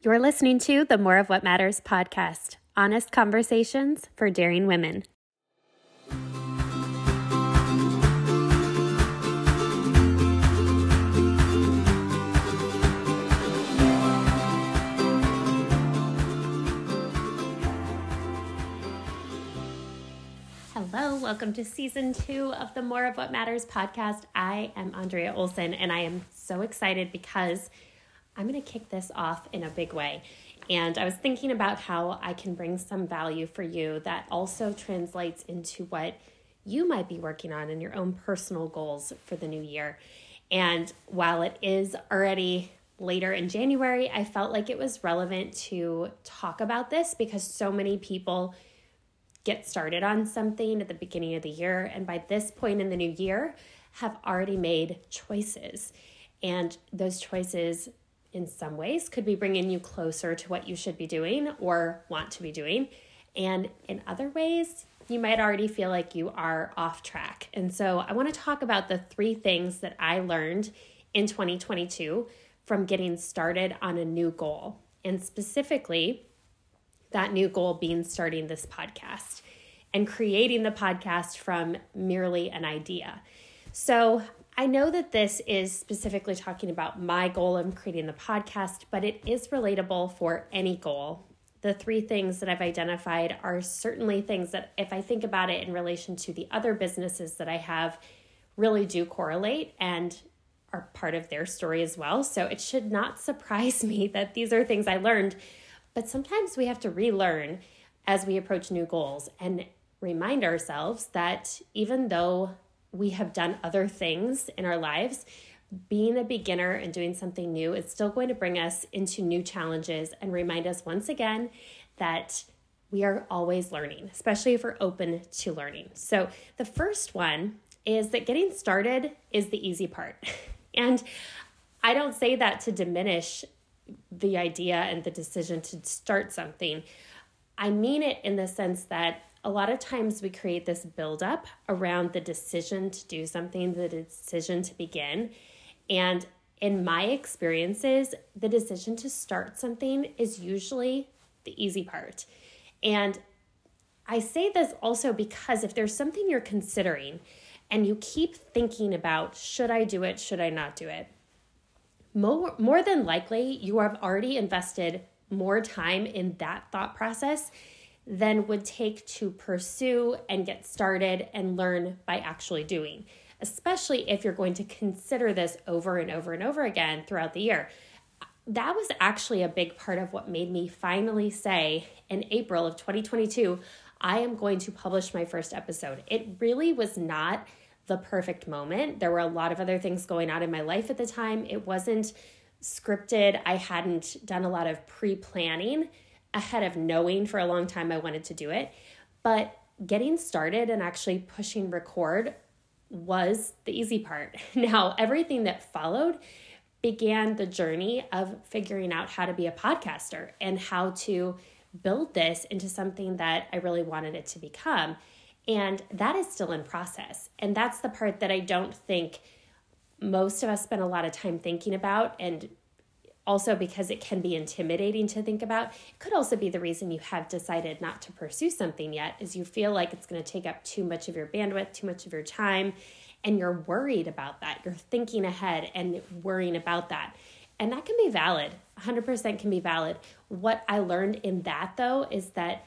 You're listening to the More of What Matters podcast honest conversations for daring women. Hello, welcome to season two of the More of What Matters podcast. I am Andrea Olson, and I am so excited because I'm going to kick this off in a big way. And I was thinking about how I can bring some value for you that also translates into what you might be working on in your own personal goals for the new year. And while it is already later in January, I felt like it was relevant to talk about this because so many people get started on something at the beginning of the year and by this point in the new year have already made choices. And those choices, in some ways, could be bringing you closer to what you should be doing or want to be doing. And in other ways, you might already feel like you are off track. And so I want to talk about the three things that I learned in 2022 from getting started on a new goal. And specifically, that new goal being starting this podcast and creating the podcast from merely an idea. So, I know that this is specifically talking about my goal of creating the podcast, but it is relatable for any goal. The three things that I've identified are certainly things that, if I think about it in relation to the other businesses that I have, really do correlate and are part of their story as well. So it should not surprise me that these are things I learned but sometimes we have to relearn as we approach new goals and remind ourselves that even though we have done other things in our lives, being a beginner and doing something new is still going to bring us into new challenges and remind us once again that we are always learning, especially if we're open to learning. So, the first one is that getting started is the easy part. And I don't say that to diminish the idea and the decision to start something. I mean it in the sense that a lot of times we create this buildup around the decision to do something, the decision to begin. And in my experiences, the decision to start something is usually the easy part. And I say this also because if there's something you're considering and you keep thinking about, should I do it, should I not do it? more, more than likely you have already invested more time in that thought process than would take to pursue and get started and learn by actually doing, especially if you're going to consider this over and over and over again throughout the year. That was actually a big part of what made me finally say in April of 2022, I am going to publish my first episode. It really was not the perfect moment. There were a lot of other things going on in my life at the time. It wasn't scripted. I hadn't done a lot of pre planning ahead of knowing for a long time I wanted to do it. But getting started and actually pushing record was the easy part. Now, everything that followed began the journey of figuring out how to be a podcaster and how to build this into something that I really wanted it to become. And that is still in process. And that's the part that I don't think most of us spend a lot of time thinking about. And also because it can be intimidating to think about. It could also be the reason you have decided not to pursue something yet, is you feel like it's going to take up too much of your bandwidth, too much of your time, and you're worried about that. You're thinking ahead and worrying about that. And that can be valid, 100% can be valid. What I learned in that though is that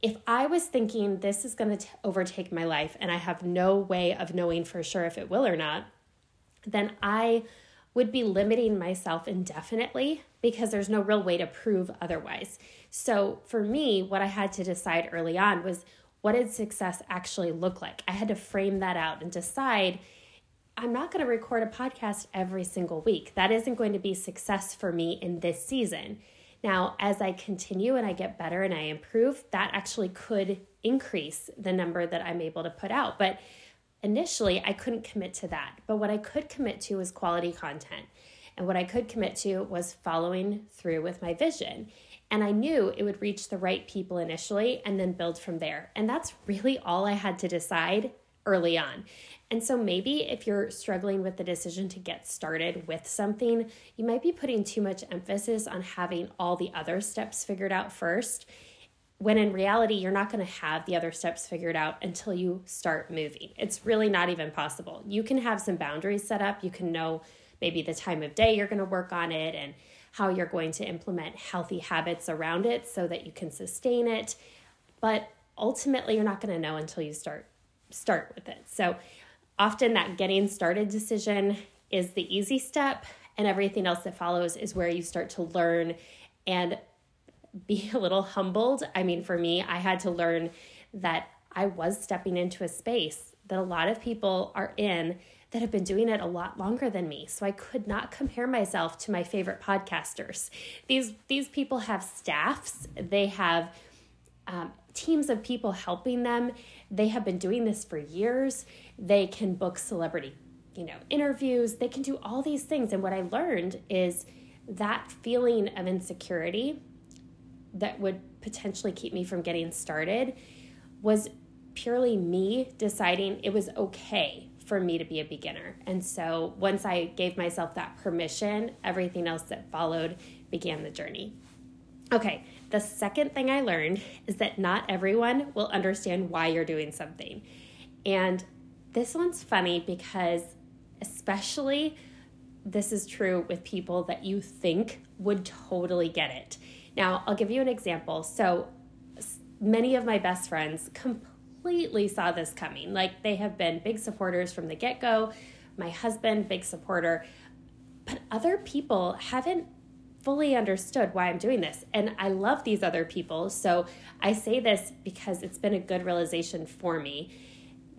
if I was thinking this is going to overtake my life and I have no way of knowing for sure if it will or not, then I would be limiting myself indefinitely because there's no real way to prove otherwise. So for me, what I had to decide early on was what did success actually look like? I had to frame that out and decide I'm not going to record a podcast every single week. That isn't going to be success for me in this season. Now, as I continue and I get better and I improve, that actually could increase the number that I'm able to put out. But initially, I couldn't commit to that. But what I could commit to was quality content. And what I could commit to was following through with my vision. And I knew it would reach the right people initially and then build from there. And that's really all I had to decide early on. And so maybe if you're struggling with the decision to get started with something, you might be putting too much emphasis on having all the other steps figured out first. When in reality, you're not going to have the other steps figured out until you start moving. It's really not even possible. You can have some boundaries set up. You can know maybe the time of day you're going to work on it and how you're going to implement healthy habits around it so that you can sustain it. But ultimately, you're not going to know until you start start with it. So Often, that getting started decision is the easy step, and everything else that follows is where you start to learn and be a little humbled. I mean, for me, I had to learn that I was stepping into a space that a lot of people are in that have been doing it a lot longer than me. So I could not compare myself to my favorite podcasters. These these people have staffs. They have um, teams of people helping them. They have been doing this for years. They can book celebrity, you know, interviews. They can do all these things. And what I learned is that feeling of insecurity that would potentially keep me from getting started was purely me deciding it was okay for me to be a beginner. And so once I gave myself that permission, everything else that followed began the journey. Okay, the second thing I learned is that not everyone will understand why you're doing something. And this one's funny because, especially, this is true with people that you think would totally get it. Now, I'll give you an example. So, many of my best friends completely saw this coming. Like, they have been big supporters from the get go. My husband, big supporter. But other people haven't fully understood why I'm doing this. And I love these other people. So I say this because it's been a good realization for me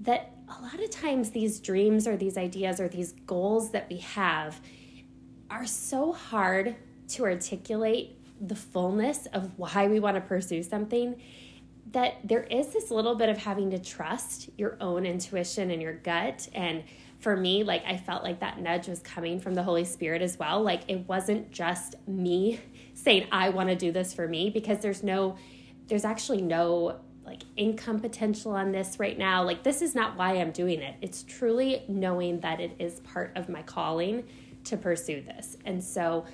that a lot of times these dreams or these ideas or these goals that we have are so hard to articulate the fullness of why we want to pursue something that there is this little bit of having to trust your own intuition and your gut and for me, like I felt like that nudge was coming from the Holy Spirit as well. Like it wasn't just me saying, I want to do this for me, because there's no, there's actually no like income potential on this right now. Like this is not why I'm doing it. It's truly knowing that it is part of my calling to pursue this. And so,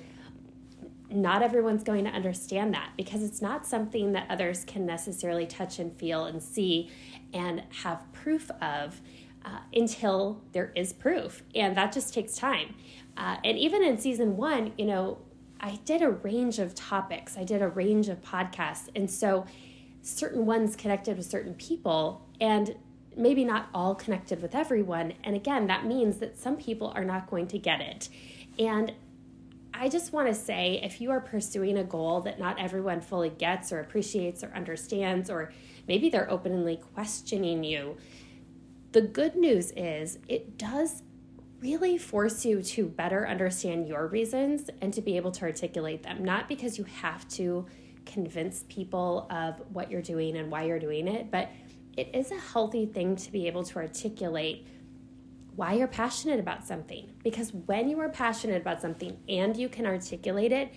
not everyone's going to understand that because it's not something that others can necessarily touch and feel and see and have proof of uh, until there is proof. And that just takes time. Uh, and even in season one, you know, I did a range of topics, I did a range of podcasts. And so certain ones connected with certain people, and maybe not all connected with everyone. And again, that means that some people are not going to get it. And I just want to say if you are pursuing a goal that not everyone fully gets or appreciates or understands, or maybe they're openly questioning you, the good news is it does really force you to better understand your reasons and to be able to articulate them, not because you have to convince people of what you're doing and why you're doing it, but it is a healthy thing to be able to articulate why you're passionate about something. Because when you are passionate about something and you can articulate it,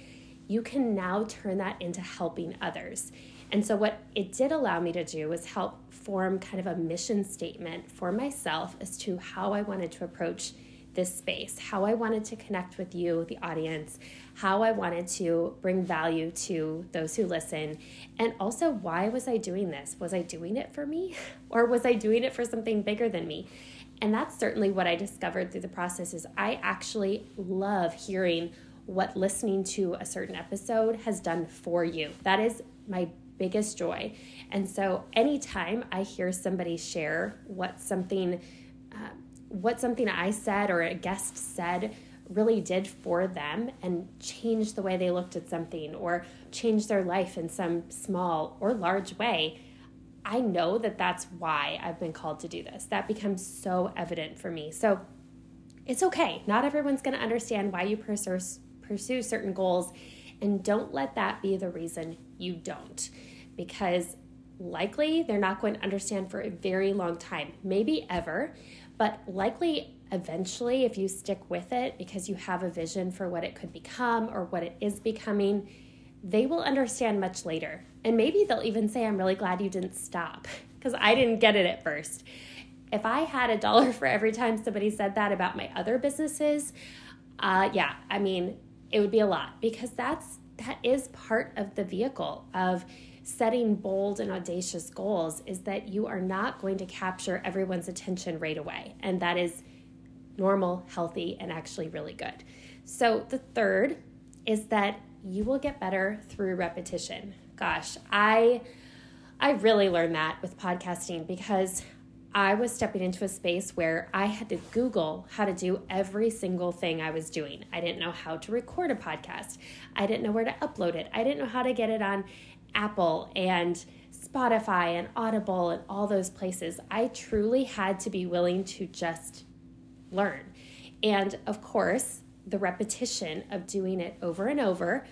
you can now turn that into helping others. And so, what it did allow me to do was help form kind of a mission statement for myself as to how I wanted to approach this space, how I wanted to connect with you, the audience, how I wanted to bring value to those who listen, and also why was I doing this? Was I doing it for me or was I doing it for something bigger than me? And that's certainly what I discovered through the process is I actually love hearing what listening to a certain episode has done for you. That is my biggest joy. And so anytime I hear somebody share what something uh, what something I said or a guest said really did for them and changed the way they looked at something or changed their life in some small or large way, I know that that's why I've been called to do this. That becomes so evident for me. So it's okay. Not everyone's going to understand why you pursue, pursue certain goals, and don't let that be the reason you don't because likely they're not going to understand for a very long time, maybe ever, but likely eventually, if you stick with it because you have a vision for what it could become or what it is becoming, they will understand much later. And maybe they'll even say, I'm really glad you didn't stop because I didn't get it at first. if I had a dollar for every time somebody said that about my other businesses, uh, yeah, I mean, it would be a lot because that's that is part of the vehicle of setting bold and audacious goals is that you are not going to capture everyone's attention right away. And that is normal, healthy, and actually really good. So the third is that you will get better through repetition. Gosh, I I really learned that with podcasting because I was stepping into a space where I had to Google how to do every single thing I was doing. I didn't know how to record a podcast. I didn't know where to upload it. I didn't know how to get it on Apple and Spotify and Audible and all those places. I truly had to be willing to just learn. And of course, the repetition of doing it over and over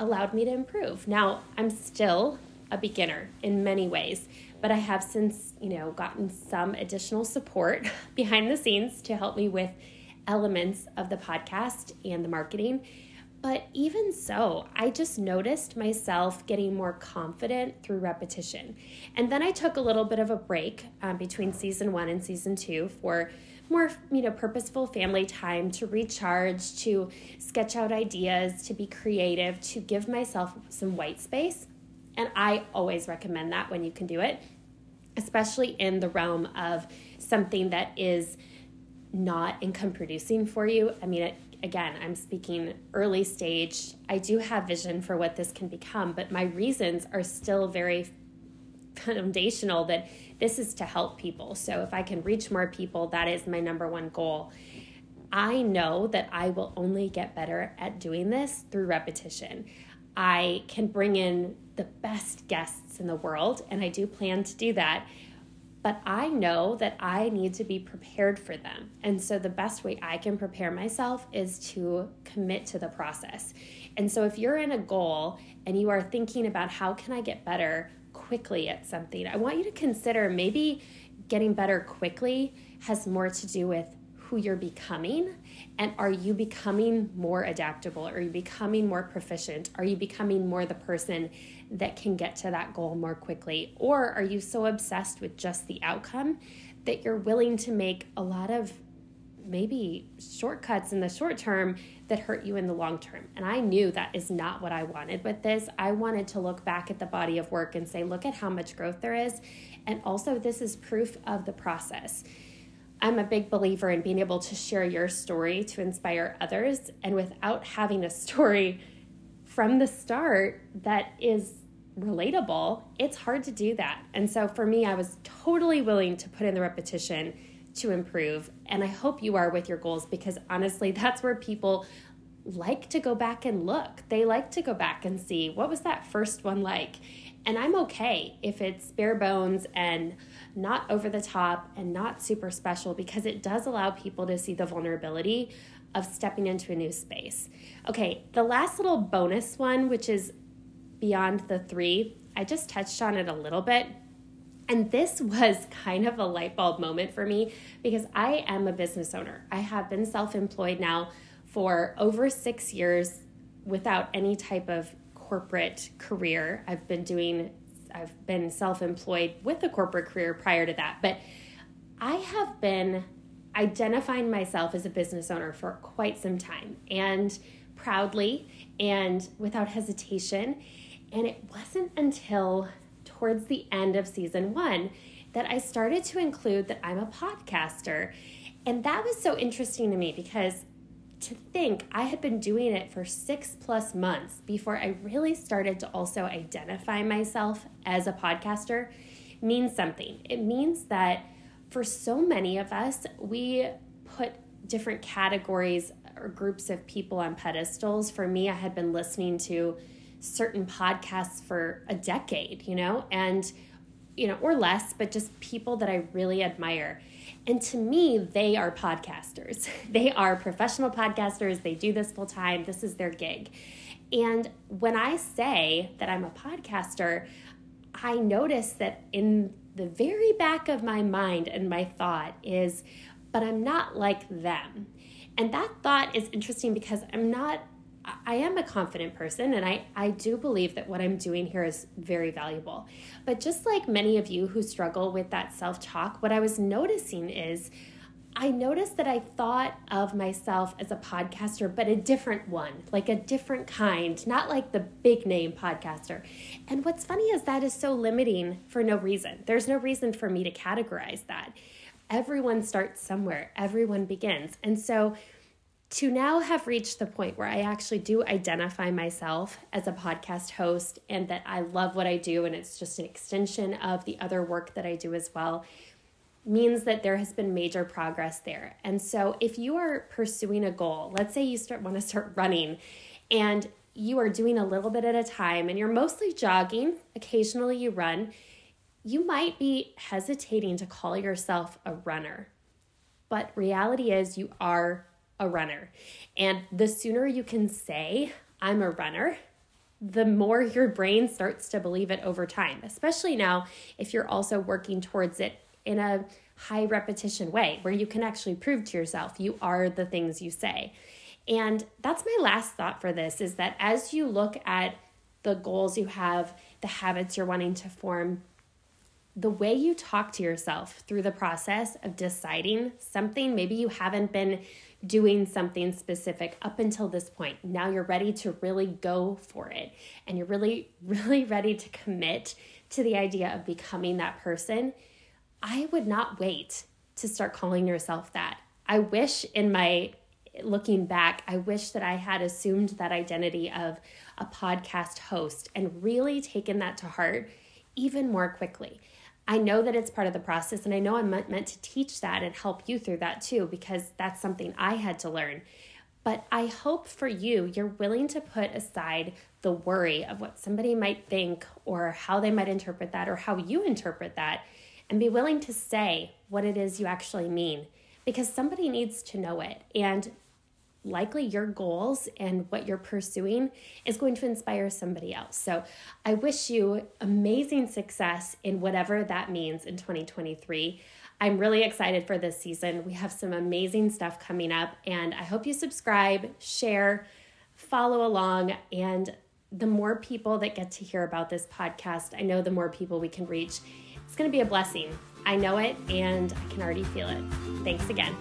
allowed me to improve. Now, I'm still a beginner in many ways, but I have since, you know, gotten some additional support behind the scenes to help me with elements of the podcast and the marketing. But even so, I just noticed myself getting more confident through repetition. And then I took a little bit of a break um, between season one and season two for more you know purposeful family time to recharge to sketch out ideas to be creative to give myself some white space and i always recommend that when you can do it especially in the realm of something that is not income producing for you i mean it, again, I'm speaking early stage. I do have vision for what this can become, but my reasons are still very foundational that this is to help people. So if I can reach more people, that is my number one goal. I know that I will only get better at doing this through repetition. I can bring in the best guests in the world, and I do plan to do that but I know that I need to be prepared for them. And so the best way I can prepare myself is to commit to the process. And so if you're in a goal and you are thinking about how can I get better quickly at something, I want you to consider maybe getting better quickly has more to do with who you're becoming and are you becoming more adaptable? Are you becoming more proficient? Are you becoming more the person that can get to that goal more quickly? Or are you so obsessed with just the outcome that you're willing to make a lot of maybe shortcuts in the short term that hurt you in the long term. And I knew that is not what I wanted with this. I wanted to look back at the body of work and say, look at how much growth there is. And also, this is proof of the process. I'm a big believer in being able to share your story to inspire others. And without having a story from the start that is relatable, it's hard to do that. And so for me, I was totally willing to put in the repetition to improve. And I hope you are with your goals because honestly, that's where people like to go back and look. They like to go back and see what was that first one like. And I'm okay if it's bare bones and not over the top and not super special because it does allow people to see the vulnerability of stepping into a new space. Okay, the last little bonus one, which is beyond the three, I just touched on it a little bit. And this was kind of a light bulb moment for me because I am a business owner. I have been self employed now for over six years without any type of corporate career. I've been doing, I've been self employed with a corporate career prior to that. But I have been identifying myself as a business owner for quite some time and proudly and without hesitation. And it wasn't until towards the end of season one that I started to include that I'm a podcaster. And that was so interesting to me because to think I had been doing it for six plus months before I really started to also identify myself as a podcaster means something. It means that for so many of us, we put different categories or groups of people on pedestals. For me, I had been listening to certain podcasts for a decade, you know, and, you know, or less, but just people that I really admire. And to me, they are podcasters. They are professional podcasters. They do this full time. This is their gig. And when I say that I'm a podcaster, I notice that in the very back of my mind and my thought is, but I'm not like them. And that thought is interesting because I'm not I am a confident person and I, I do believe that what I'm doing here is very valuable. But just like many of you who struggle with that self talk, what I was noticing is I noticed that I thought of myself as a podcaster, but a different one, like a different kind, not like the big name podcaster. And what's funny is that is so limiting for no reason. There's no reason for me to categorize that. Everyone starts somewhere, everyone begins. And so to now have reached the point where I actually do identify myself as a podcast host and that I love what I do and it's just an extension of the other work that I do as well means that there has been major progress there. And so if you are pursuing a goal, let's say you start want to start running and you are doing a little bit at a time and you're mostly jogging, occasionally you run, you might be hesitating to call yourself a runner. But reality is you are a runner. And the sooner you can say, I'm a runner, the more your brain starts to believe it over time, especially now if you're also working towards it in a high repetition way where you can actually prove to yourself you are the things you say. And that's my last thought for this is that as you look at the goals you have, the habits you're wanting to form, the way you talk to yourself through the process of deciding something, maybe you haven't been doing something specific up until this point. Now you're ready to really go for it and you're really, really ready to commit to the idea of becoming that person I would not wait to start calling yourself that. I wish in my looking back, I wish that I had assumed that identity of a podcast host and really taken that to heart even more quickly. I know that it's part of the process, and I know I'm meant to teach that and help you through that too, because that's something I had to learn. But I hope for you, you're willing to put aside the worry of what somebody might think or how they might interpret that or how you interpret that and be willing to say what it is you actually mean because somebody needs to know it. And likely your goals and what you're pursuing is going to inspire somebody else. So I wish you amazing success in whatever that means in 2023. I'm really excited for this season. We have some amazing stuff coming up, and I hope you subscribe, share, follow along, and the more people that get to hear about this podcast, I know the more people we can reach. It's going to be a blessing. I know it and I can already feel it. Thanks again.